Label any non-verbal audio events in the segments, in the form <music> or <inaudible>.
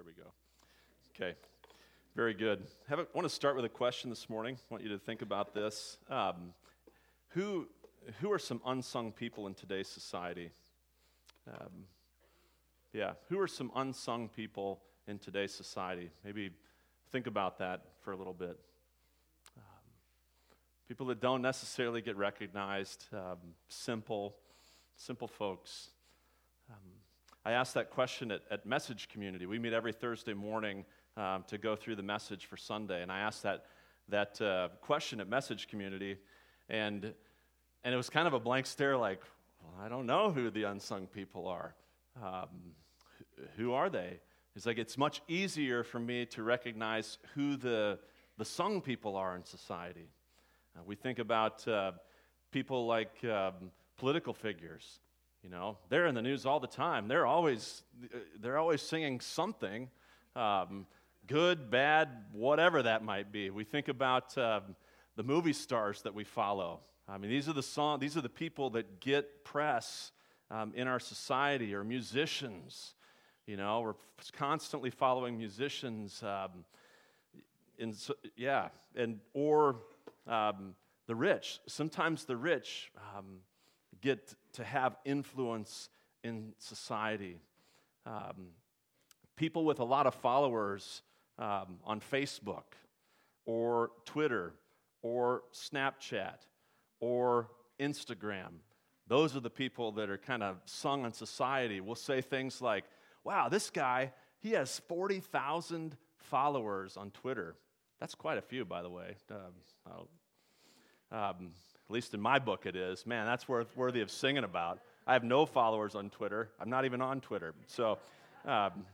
There we go. Okay, very good. A, want to start with a question this morning. I want you to think about this. Um, who, who are some unsung people in today's society? Um, yeah, who are some unsung people in today's society? Maybe think about that for a little bit. Um, people that don't necessarily get recognized, um, simple, simple folks. Um, I asked that question at, at Message Community. We meet every Thursday morning um, to go through the message for Sunday, and I asked that, that uh, question at Message Community, and, and it was kind of a blank stare like, well, I don't know who the unsung people are. Um, who are they? It's like it's much easier for me to recognize who the, the sung people are in society. Uh, we think about uh, people like um, political figures. You know, they're in the news all the time. They're always, they're always singing something, um, good, bad, whatever that might be. We think about um, the movie stars that we follow. I mean, these are the song, these are the people that get press um, in our society, or musicians. You know, we're constantly following musicians. Um, in, yeah, and or um, the rich. Sometimes the rich um, get to have influence in society. Um, people with a lot of followers um, on Facebook or Twitter or Snapchat or Instagram. Those are the people that are kind of sung in society. We'll say things like, wow, this guy, he has 40,000 followers on Twitter. That's quite a few, by the way. Um, um, at least in my book, it is. Man, that's worth, worthy of singing about. I have no followers on Twitter. I'm not even on Twitter. So, um,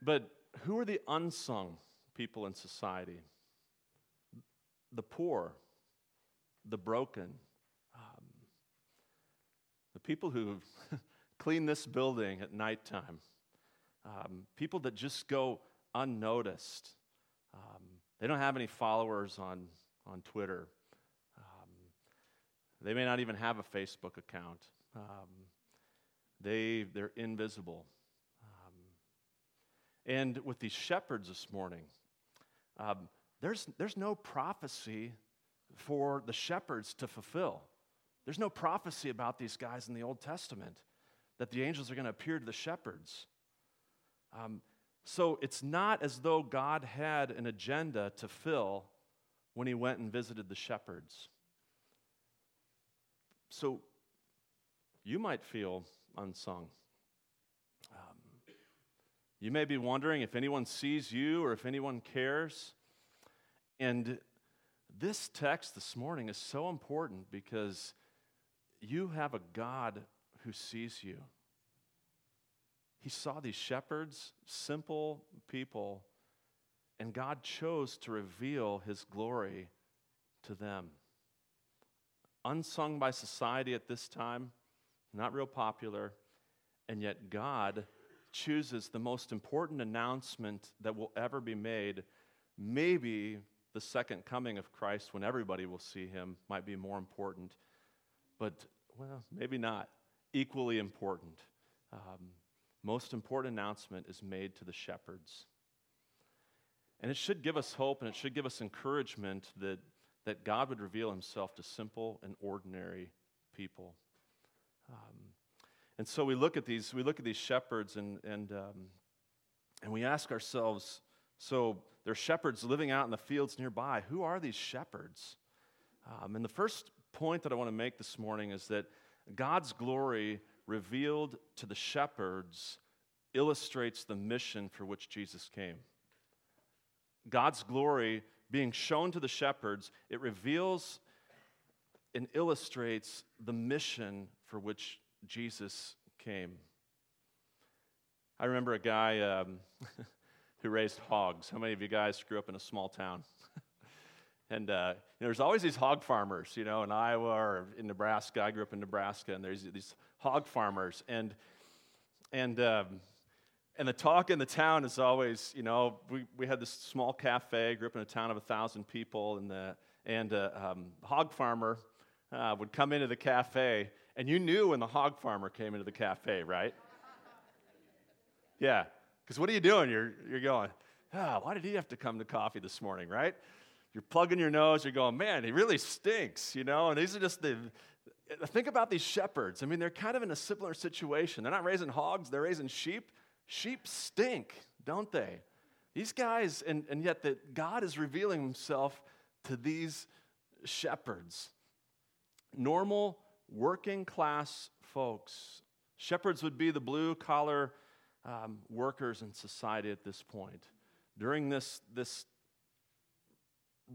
but who are the unsung people in society? The poor, the broken, um, the people who <laughs> clean this building at nighttime, um, people that just go unnoticed. Um, they don't have any followers on, on Twitter. They may not even have a Facebook account. Um, they, they're invisible. Um, and with these shepherds this morning, um, there's, there's no prophecy for the shepherds to fulfill. There's no prophecy about these guys in the Old Testament that the angels are going to appear to the shepherds. Um, so it's not as though God had an agenda to fill when he went and visited the shepherds. So you might feel unsung. Um, you may be wondering if anyone sees you or if anyone cares. And this text this morning is so important because you have a God who sees you. He saw these shepherds, simple people, and God chose to reveal his glory to them unsung by society at this time, not real popular, and yet God chooses the most important announcement that will ever be made. Maybe the second coming of Christ, when everybody will see him, might be more important, but, well, maybe not. Equally important. Um, most important announcement is made to the shepherds. And it should give us hope and it should give us encouragement that that God would reveal himself to simple and ordinary people. Um, and so we look at these, we look at these shepherds and, and, um, and we ask ourselves, so there are shepherds living out in the fields nearby. Who are these shepherds? Um, and the first point that I want to make this morning is that God's glory revealed to the shepherds illustrates the mission for which Jesus came. God's glory being shown to the shepherds, it reveals and illustrates the mission for which Jesus came. I remember a guy um, <laughs> who raised hogs. How many of you guys grew up in a small town? <laughs> and uh, you know, there's always these hog farmers, you know, in Iowa or in Nebraska. I grew up in Nebraska, and there's these hog farmers. And, and um, and the talk in the town is always, you know, we, we had this small cafe, grew up in a town of a thousand people, and the and a uh, um, hog farmer uh, would come into the cafe, and you knew when the hog farmer came into the cafe, right? yeah, Because what are you doing? You're, you're going, ah, why did he have to come to coffee this morning, right? You're plugging your nose, you're going, man, he really stinks, you know? And these are just the, think about these shepherds. I mean, they're kind of in a similar situation. They're not raising hogs, they're raising sheep. Sheep stink, don't they? These guys, and, and yet that God is revealing himself to these shepherds. Normal working class folks. Shepherds would be the blue collar um, workers in society at this point. During this, this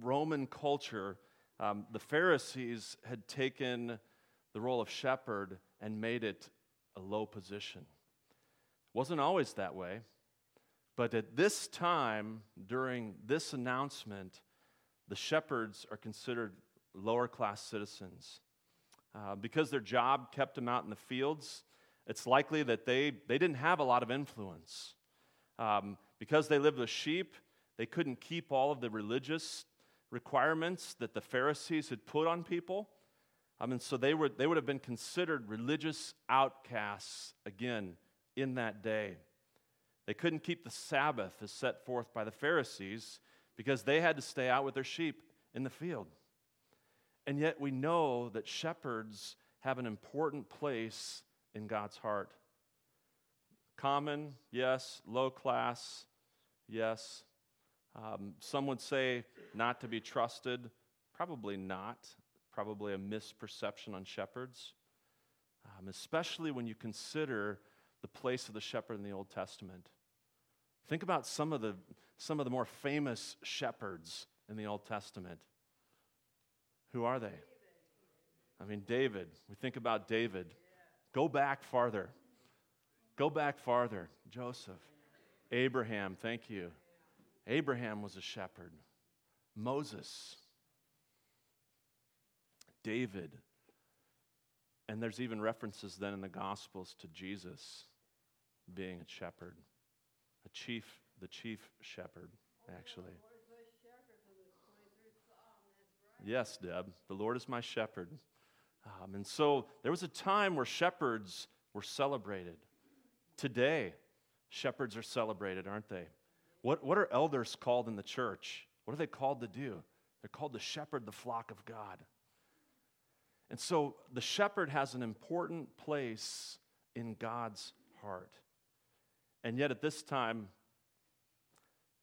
Roman culture, um, the Pharisees had taken the role of shepherd and made it a low position. Wasn't always that way, but at this time, during this announcement, the shepherds are considered lower class citizens. Uh, because their job kept them out in the fields, it's likely that they, they didn't have a lot of influence. Um, because they lived with sheep, they couldn't keep all of the religious requirements that the Pharisees had put on people. I mean, so they, were, they would have been considered religious outcasts again in that day. They couldn't keep the Sabbath as set forth by the Pharisees because they had to stay out with their sheep in the field. And yet we know that shepherds have an important place in God's heart. Common, yes. Low class, yes. Um, some would say not to be trusted. Probably not. Probably a misperception on shepherds, um, especially when you consider the place of the shepherd in the Old Testament. Think about some of the, some of the more famous shepherds in the Old Testament. Who are they? I mean, David. We think about David. Go back farther. Go back farther. Joseph. Abraham, thank you. Abraham was a shepherd. Moses. David. And there's even references then in the Gospels to Jesus being a shepherd, a chief, the chief shepherd, actually. Yes, Deb, the Lord is my shepherd. Um, and so there was a time where shepherds were celebrated. Today, shepherds are celebrated, aren't they? What, what are elders called in the church? What are they called to do? They're called to shepherd the flock of God. And so the shepherd has an important place in God's heart. And yet at this time,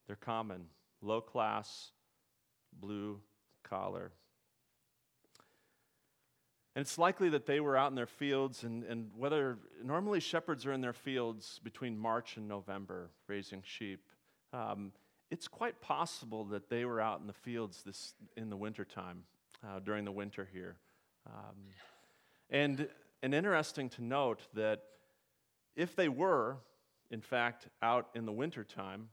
they're common, low class, blue collar. And it's likely that they were out in their fields, and, and whether normally shepherds are in their fields between March and November raising sheep. Um, it's quite possible that they were out in the fields this, in the wintertime, uh, during the winter here. Um, and, and interesting to note that if they were, in fact, out in the wintertime,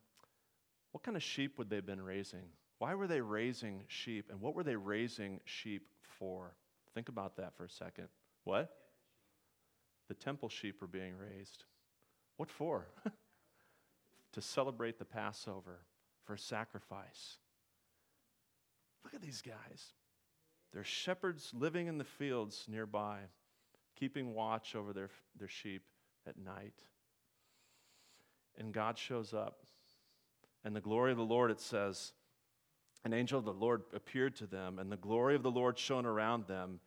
what kind of sheep would they have been raising? Why were they raising sheep, and what were they raising sheep for? Think about that for a second. What? The temple sheep were being raised. What for? <laughs> to celebrate the Passover, for sacrifice. Look at these guys. They're shepherds living in the fields nearby, keeping watch over their, their sheep at night. And God shows up. And the glory of the Lord, it says, an angel of the Lord appeared to them, and the glory of the Lord shone around them,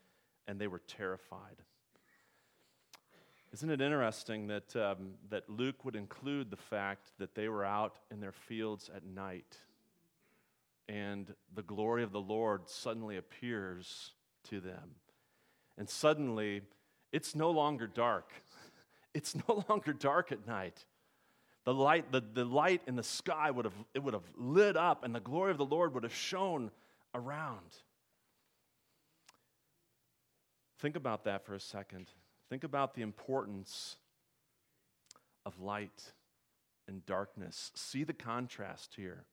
and they were terrified. Isn't it interesting that, um, that Luke would include the fact that they were out in their fields at night and the glory of the Lord suddenly appears to them? And suddenly, it's no longer dark. <laughs> It's no longer dark at night. The light, the, the light in the sky would have, it would have lit up and the glory of the Lord would have shone around. Think about that for a second. Think about the importance of light and darkness. See the contrast here.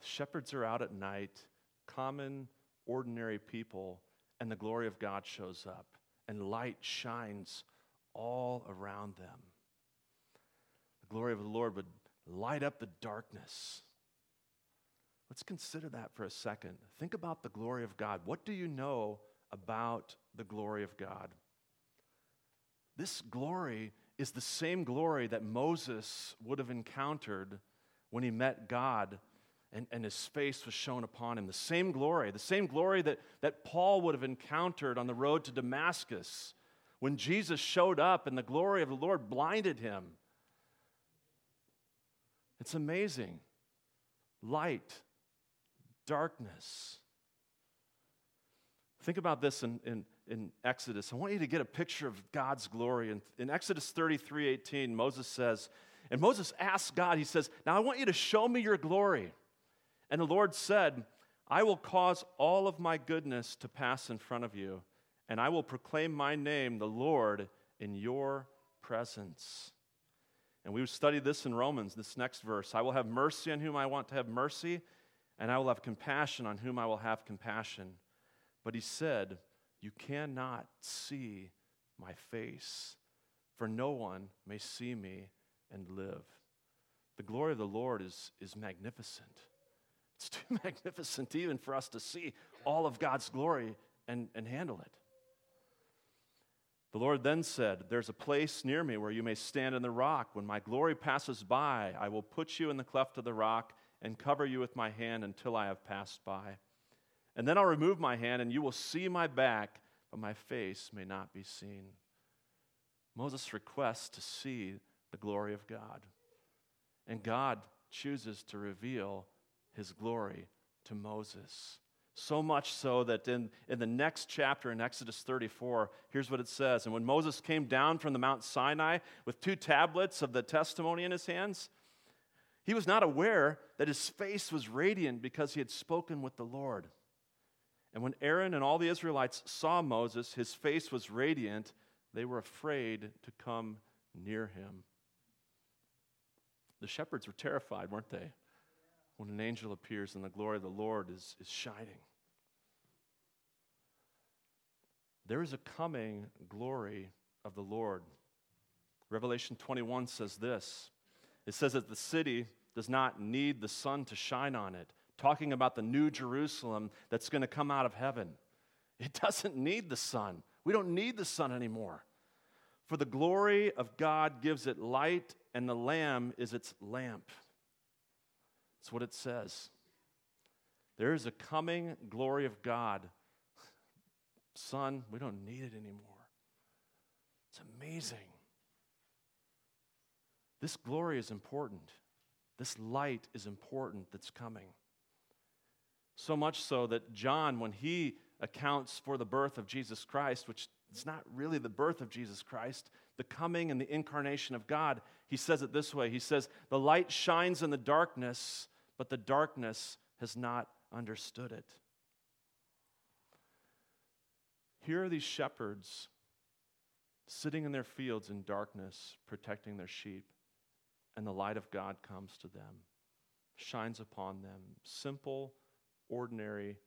The shepherds are out at night, common, ordinary people, and the glory of God shows up, and light shines all around them glory of the Lord would light up the darkness. Let's consider that for a second. Think about the glory of God. What do you know about the glory of God? This glory is the same glory that Moses would have encountered when he met God and, and his face was shown upon him. The same glory, the same glory that, that Paul would have encountered on the road to Damascus when Jesus showed up and the glory of the Lord blinded him. It's amazing. Light, darkness. Think about this in, in, in, Exodus. I want you to get a picture of God's glory. In, in Exodus 33 18, Moses says, and Moses asks God, he says, Now I want you to show me your glory. And the Lord said, I will cause all of my goodness to pass in front of you, and I will proclaim my name, the Lord, in your presence. And we studied this in Romans, this next verse. I will have mercy on whom I want to have mercy, and I will have compassion on whom I will have compassion. But he said, You cannot see my face, for no one may see me and live. The glory of the Lord is, is magnificent. It's <laughs> too magnificent even for us to see all of God's glory and, and handle it. The Lord then said, There's a place near me where you may stand in the rock. When my glory passes by, I will put you in the cleft of the rock and cover you with my hand until I have passed by. And then I'll remove my hand, and you will see my back, but my face may not be seen. Moses requests to see the glory of God. And God chooses to reveal his glory to Moses. So much so that in, in the next chapter in Exodus 34, here's what it says. And when Moses came down from the Mount Sinai with two tablets of the testimony in his hands, he was not aware that his face was radiant because he had spoken with the Lord. And when Aaron and all the Israelites saw Moses, his face was radiant, they were afraid to come near him. The shepherds were terrified, weren't they? When an angel appears and the glory of the Lord is, is shining. There is a coming glory of the Lord. Revelation 21 says this it says that the city does not need the sun to shine on it, talking about the new Jerusalem that's going to come out of heaven. It doesn't need the sun. We don't need the sun anymore. For the glory of God gives it light, and the Lamb is its lamp. That's what it says. There is a coming glory of God. Sun, we don't need it anymore. It's amazing. This glory is important. This light is important that's coming. So much so that John, when he accounts for the birth of Jesus Christ, which is not really the birth of Jesus Christ, the coming and the incarnation of God, he says it this way He says, The light shines in the darkness, but the darkness has not understood it. Here are these shepherds sitting in their fields in darkness, protecting their sheep, and the light of God comes to them, shines upon them. Simple, ordinary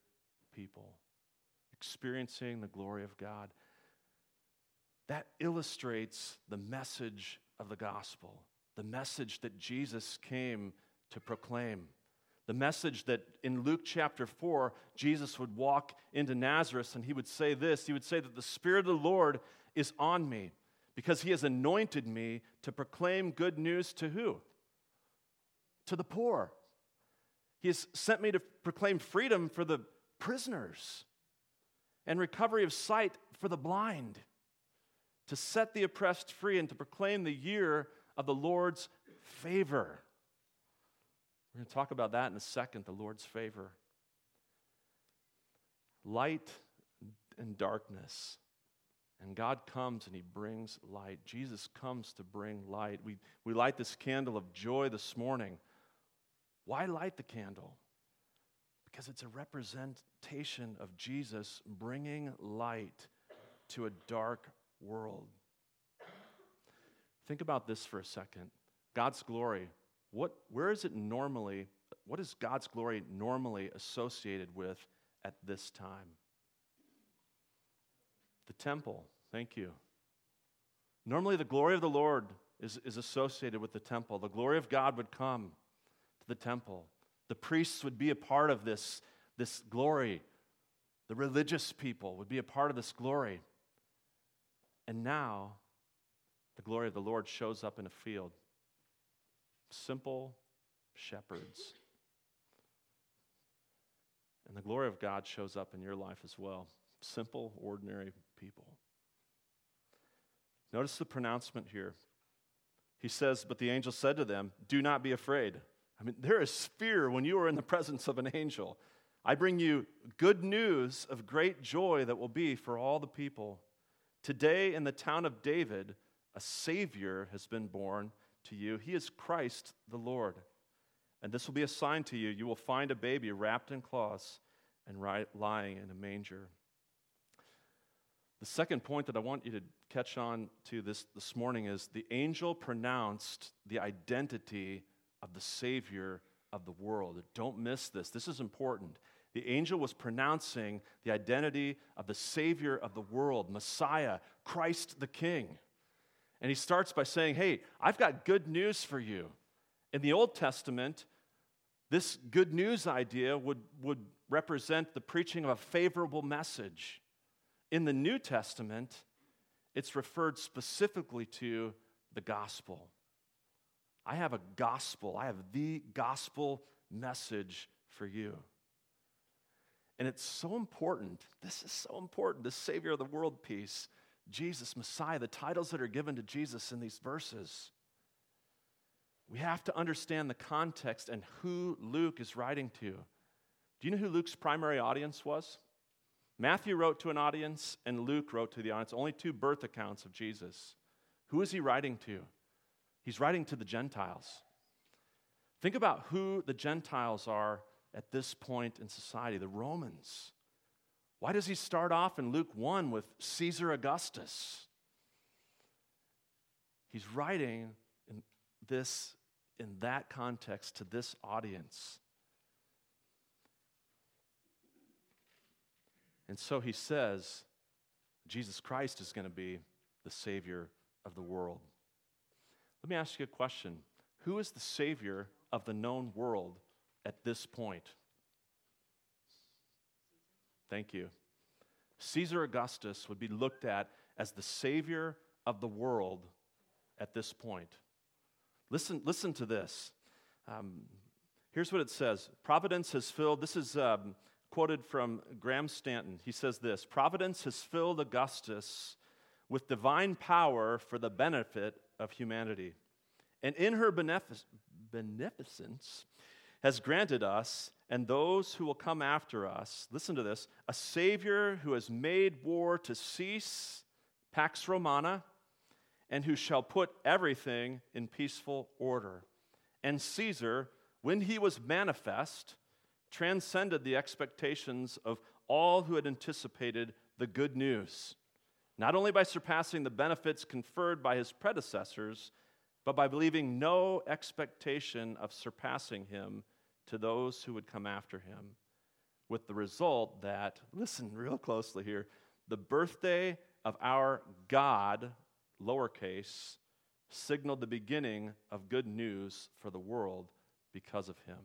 people experiencing the glory of God. That illustrates the message of the gospel, the message that Jesus came to proclaim. The message that in Luke chapter 4, Jesus would walk into Nazareth and he would say this He would say that the Spirit of the Lord is on me because he has anointed me to proclaim good news to who? To the poor. He has sent me to proclaim freedom for the prisoners and recovery of sight for the blind, to set the oppressed free and to proclaim the year of the Lord's favor. We're going to talk about that in a second the Lord's favor. Light and darkness. And God comes and He brings light. Jesus comes to bring light. We, we light this candle of joy this morning. Why light the candle? Because it's a representation of Jesus bringing light to a dark world. Think about this for a second God's glory what, where is it normally, what is God's glory normally associated with at this time? The temple, thank you. Normally, the glory of the Lord is, is associated with the temple. The glory of God would come to the temple. The priests would be a part of this, this glory. The religious people would be a part of this glory. And now, the glory of the Lord shows up in a field. Simple shepherds. And the glory of God shows up in your life as well. Simple, ordinary people. Notice the pronouncement here. He says, But the angel said to them, Do not be afraid. I mean, there is fear when you are in the presence of an angel. I bring you good news of great joy that will be for all the people. Today, in the town of David, a Savior has been born to you. He is Christ the Lord. And this will be a sign to you. You will find a baby wrapped in cloths and lying in a manger. The second point that I want you to catch on to this, this morning is the angel pronounced the identity of the Savior of the world. Don't miss this. This is important. The angel was pronouncing the identity of the Savior of the world, Messiah, Christ the King. And he starts by saying, Hey, I've got good news for you. In the Old Testament, this good news idea would, would represent the preaching of a favorable message. In the New Testament, it's referred specifically to the gospel. I have a gospel, I have the gospel message for you. And it's so important. This is so important. The Savior of the world piece, Jesus, Messiah, the titles that are given to Jesus in these verses. We have to understand the context and who Luke is writing to. Do you know who Luke's primary audience was? Matthew wrote to an audience, and Luke wrote to the audience. Only two birth accounts of Jesus. Who is he writing to? He's writing to the Gentiles. Think about who the Gentiles are at this point in society the Romans. Why does he start off in Luke 1 with Caesar Augustus? He's writing in this in that context to this audience. And so he says, Jesus Christ is going to be the Savior of the world. Let me ask you a question Who is the Savior of the known world at this point? Thank you. Caesar Augustus would be looked at as the Savior of the world at this point. Listen, listen to this. Um, here's what it says Providence has filled, this is um, quoted from Graham Stanton. He says this Providence has filled Augustus with divine power for the benefit of humanity. And in her benefic- beneficence, has granted us and those who will come after us, listen to this, a Savior who has made war to cease, Pax Romana, and who shall put everything in peaceful order. And Caesar, when he was manifest, transcended the expectations of all who had anticipated the good news, not only by surpassing the benefits conferred by his predecessors, but by believing no expectation of surpassing him to those who would come after him, with the result that, listen real closely here, the birthday of our God, lowercase, signaled the beginning of good news for the world because of him.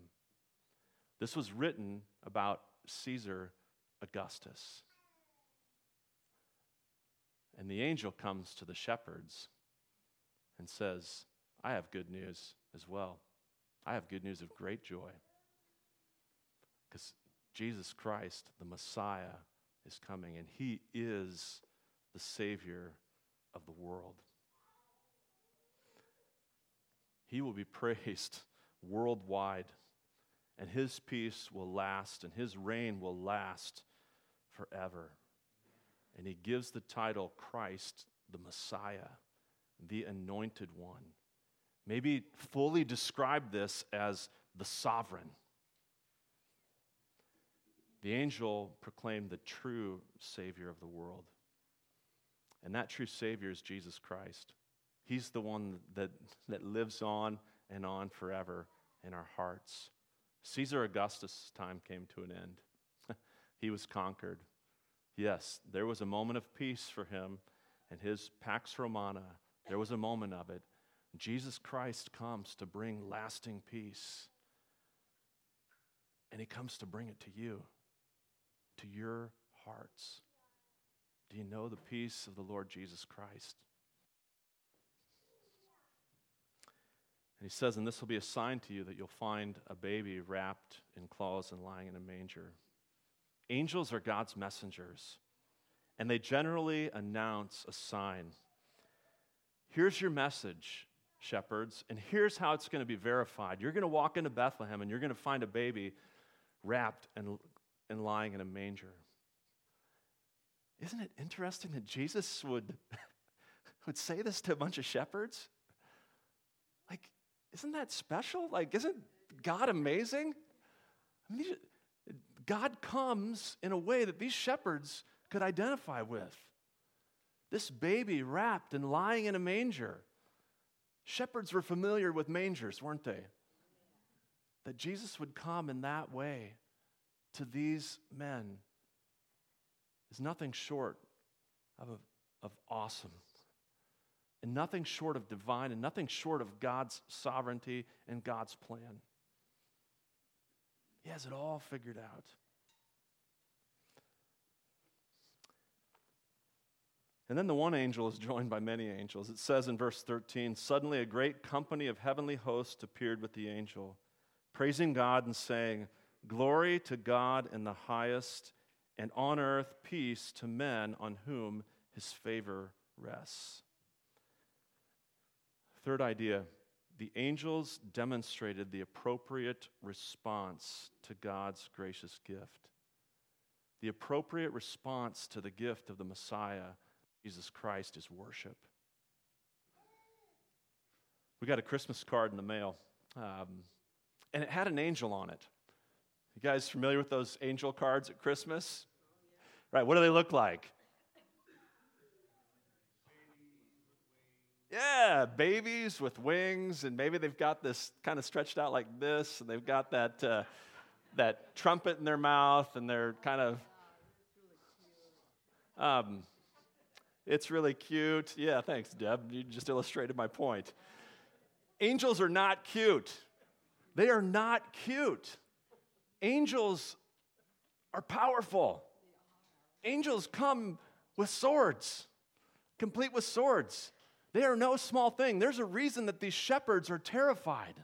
This was written about Caesar Augustus. And the angel comes to the shepherds and says, I have good news as well. I have good news of great joy. Because Jesus Christ, the Messiah, is coming, and he is the Savior of the world. He will be <laughs> praised worldwide and his peace will last, and his reign will last forever. And he gives the title Christ, the Messiah, the anointed one. Maybe fully describe this as the sovereign. The angel proclaimed the true Savior of the world. And that true Savior is Jesus Christ. He's the one that, that lives on and on forever in our hearts. Caesar Augustus' time came to an end. <laughs> he was conquered. Yes, there was a moment of peace for him and his Pax Romana. There was a moment of it. Jesus Christ comes to bring lasting peace. And he comes to bring it to you, to your hearts. Do you know the peace of the Lord Jesus Christ? And he says, And this will be a sign to you that you'll find a baby wrapped in cloths and lying in a manger. Angels are God's messengers, and they generally announce a sign. Here's your message, shepherds, and here's how it's going to be verified. You're going to walk into Bethlehem and you're going to find a baby wrapped and, and lying in a manger. Isn't it interesting that Jesus would, <laughs> would say this to a bunch of shepherds? Like, isn't that special? Like, isn't God amazing? I mean, God comes in a way that these shepherds could identify with. This baby wrapped and lying in a manger. Shepherds were familiar with mangers, weren't they? That Jesus would come in that way to these men is nothing short of, of awesome and nothing short of divine and nothing short of God's sovereignty and God's plan. He has it all figured out. And then the one angel is joined by many angels. It says in verse 13 Suddenly a great company of heavenly hosts appeared with the angel, praising God and saying, Glory to God in the highest, and on earth peace to men on whom his favor rests. Third idea the angels demonstrated the appropriate response to God's gracious gift. The appropriate response to the gift of the Messiah, Jesus Christ, is worship. We got a Christmas card in the mail, um, and it had an angel on it. You guys familiar with those angel cards at Christmas? Right, what do they look like? Yeah, babies with wings, and maybe they've got this kind of stretched out like this, and they've got that, uh, that trumpet in their mouth, and they're kind of. Um, it's really cute. Yeah, thanks, Deb. You just illustrated my point. Angels are not cute. They are not cute. Angels are powerful. Angels come with swords, complete with swords. They are no small thing. There's a reason that these shepherds are terrified.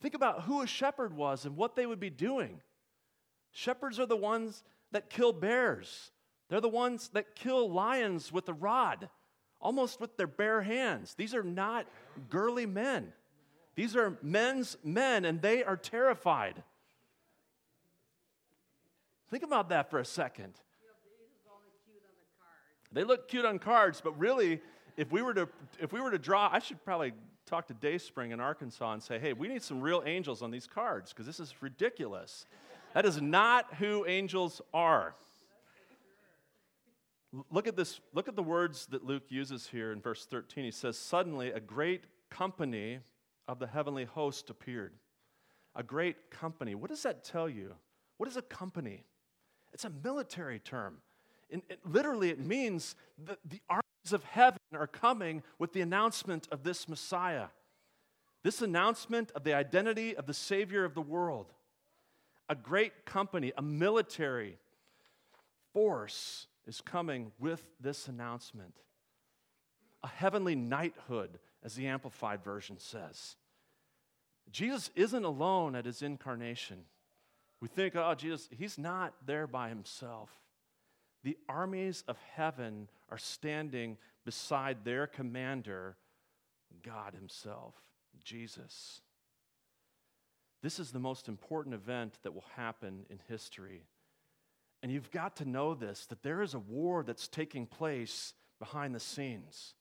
Think about who a shepherd was and what they would be doing. Shepherds are the ones that kill bears, they're the ones that kill lions with a rod, almost with their bare hands. These are not girly men. These are men's men, and they are terrified. Think about that for a second. They look cute on cards, but really, if we were to if we were to draw, I should probably talk to Dayspring in Arkansas and say, hey, we need some real angels on these cards because this is ridiculous. That is not who angels are. Look at this, look at the words that Luke uses here in verse 13. He says, Suddenly a great company of the heavenly host appeared. A great company. What does that tell you? What is a company? It's a military term. And it, literally, it means that the armies of heaven are coming with the announcement of this Messiah. This announcement of the identity of the Savior of the world. A great company, a military force is coming with this announcement. A heavenly knighthood, as the Amplified Version says. Jesus isn't alone at his incarnation. We think, oh, Jesus, he's not there by himself the armies of heaven are standing beside their commander, God Himself, Jesus. This is the most important event that will happen in history. And you've got to know this that there is a war that's taking place behind the scenes.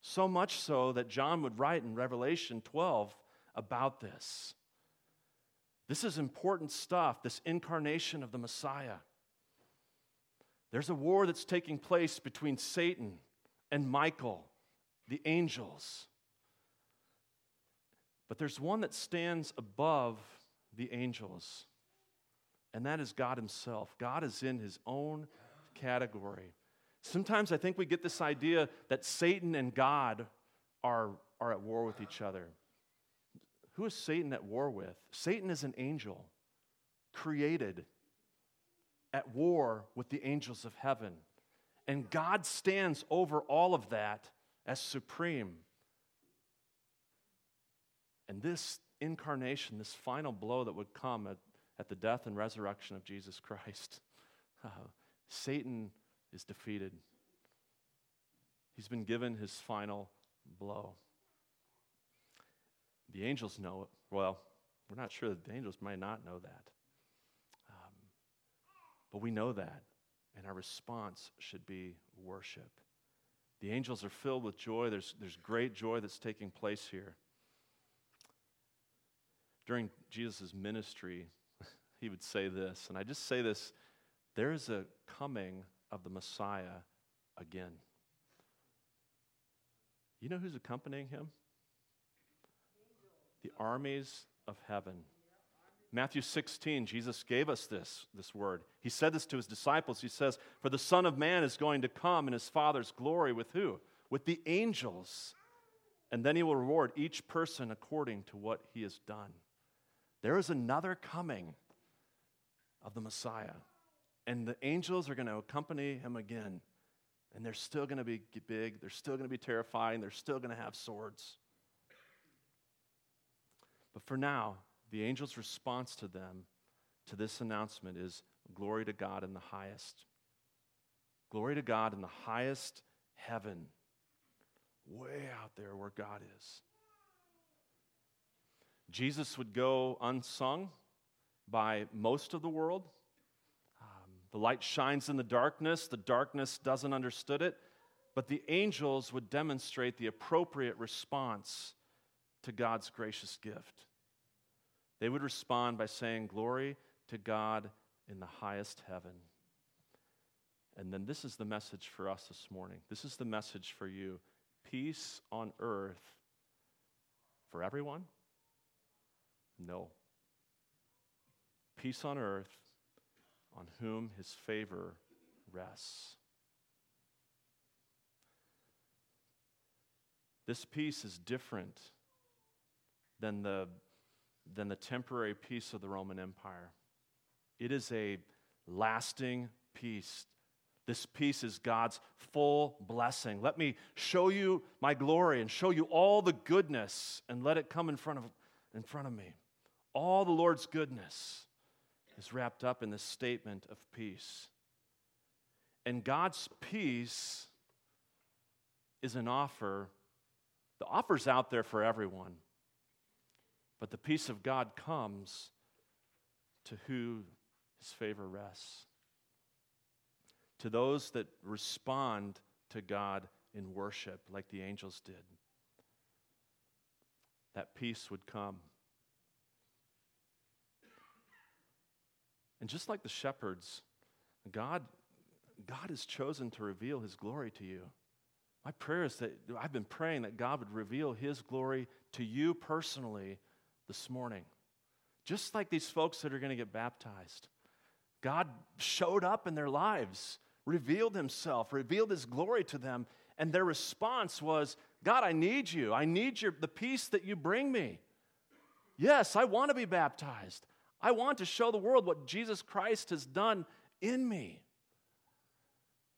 So much so that John would write in Revelation 12 about this. This is important stuff, this incarnation of the Messiah. There's a war that's taking place between Satan and Michael, the angels. But there's one that stands above the angels, and that is God Himself. God is in His own category. Sometimes I think we get this idea that Satan and God are, are at war with each other. Who is Satan at war with? Satan is an angel created at war with the angels of heaven. And God stands over all of that as supreme. And this incarnation, this final blow that would come at, at the death and resurrection of Jesus Christ, <laughs> uh, Satan is defeated. He's been given his final blow. The angels know it. Well, we're not sure that the angels might not know that. Um, but we know that, and our response should be worship. The angels are filled with joy. There's, there's great joy that's taking place here. During Jesus' ministry, <laughs> he would say this, and I just say this there is a coming of the Messiah again. You know who's accompanying him? The armies of heaven. Matthew 16, Jesus gave us this, this word. He said this to his disciples. He says, For the Son of Man is going to come in his Father's glory with who? With the angels. And then he will reward each person according to what he has done. There is another coming of the Messiah. And the angels are going to accompany him again. And they're still going to be big, they're still going to be terrifying, they're still going to have swords. But for now, the angel's response to them, to this announcement, is glory to God in the highest. Glory to God in the highest heaven, way out there where God is. Jesus would go unsung by most of the world. Um, the light shines in the darkness, the darkness doesn't understood it, but the angels would demonstrate the appropriate response to God's gracious gift. They would respond by saying, Glory to God in the highest heaven. And then this is the message for us this morning. This is the message for you peace on earth for everyone? No. Peace on earth on whom his favor rests. This peace is different than the than the temporary peace of the Roman Empire. It is a lasting peace. This peace is God's full blessing. Let me show you my glory and show you all the goodness and let it come in front of, in front of me. All the Lord's goodness is wrapped up in this statement of peace. And God's peace is an offer. The offer's out there for everyone. But the peace of God comes to who his favor rests. To those that respond to God in worship, like the angels did, that peace would come. And just like the shepherds, God, God has chosen to reveal his glory to you. My prayer is that I've been praying that God would reveal his glory to you personally this morning. Just like these folks that are going to get baptized, God showed up in their lives, revealed himself, revealed his glory to them, and their response was, God, I need you. I need your, the peace that you bring me. Yes, I want to be baptized. I want to show the world what Jesus Christ has done in me.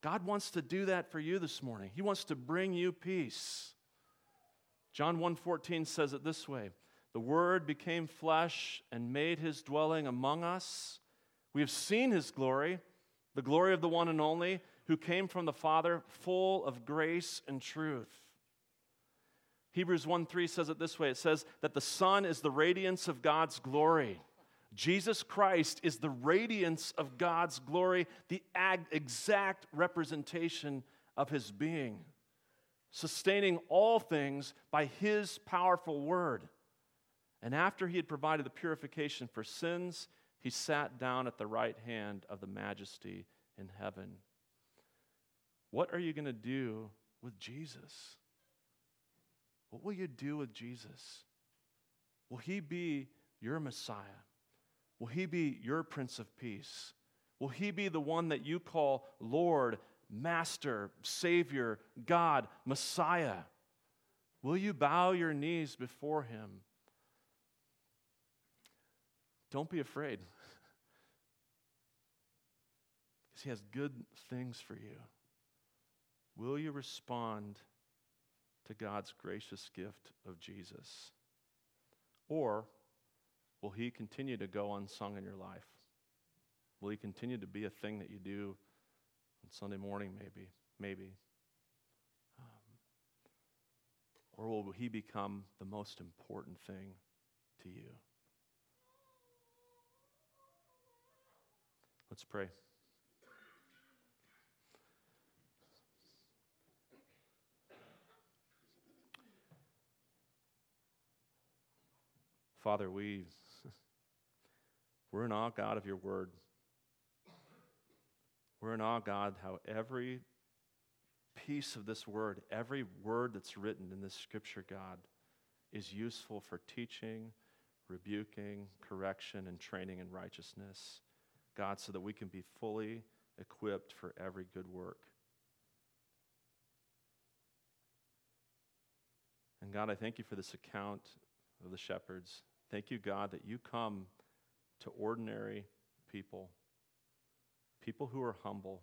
God wants to do that for you this morning. He wants to bring you peace. John 1:14 says it this way. The Word became flesh and made his dwelling among us. We have seen his glory, the glory of the one and only, who came from the Father, full of grace and truth. Hebrews 1 3 says it this way it says that the Son is the radiance of God's glory. Jesus Christ is the radiance of God's glory, the ag- exact representation of his being, sustaining all things by his powerful word. And after he had provided the purification for sins, he sat down at the right hand of the majesty in heaven. What are you going to do with Jesus? What will you do with Jesus? Will he be your Messiah? Will he be your Prince of Peace? Will he be the one that you call Lord, Master, Savior, God, Messiah? Will you bow your knees before him? Don't be afraid. <laughs> Because He has good things for you. Will you respond to God's gracious gift of Jesus? Or will He continue to go unsung in your life? Will He continue to be a thing that you do on Sunday morning, maybe? Maybe. Um, or will He become the most important thing to you? Let's pray. Father, we, we're in awe, God, of your word. We're in awe, God, how every piece of this word, every word that's written in this scripture, God, is useful for teaching, rebuking, correction, and training in righteousness. God, so that we can be fully equipped for every good work. And God, I thank you for this account of the shepherds. Thank you, God, that you come to ordinary people, people who are humble,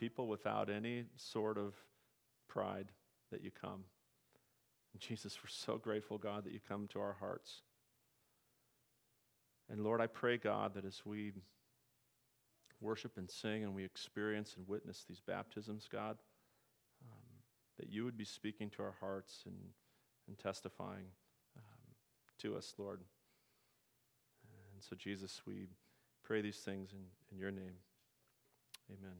people without any sort of pride that you come. And Jesus, we're so grateful, God, that you come to our hearts. And Lord, I pray, God, that as we worship and sing and we experience and witness these baptisms, God, um, that you would be speaking to our hearts and, and testifying um, to us, Lord. And so, Jesus, we pray these things in, in your name. Amen.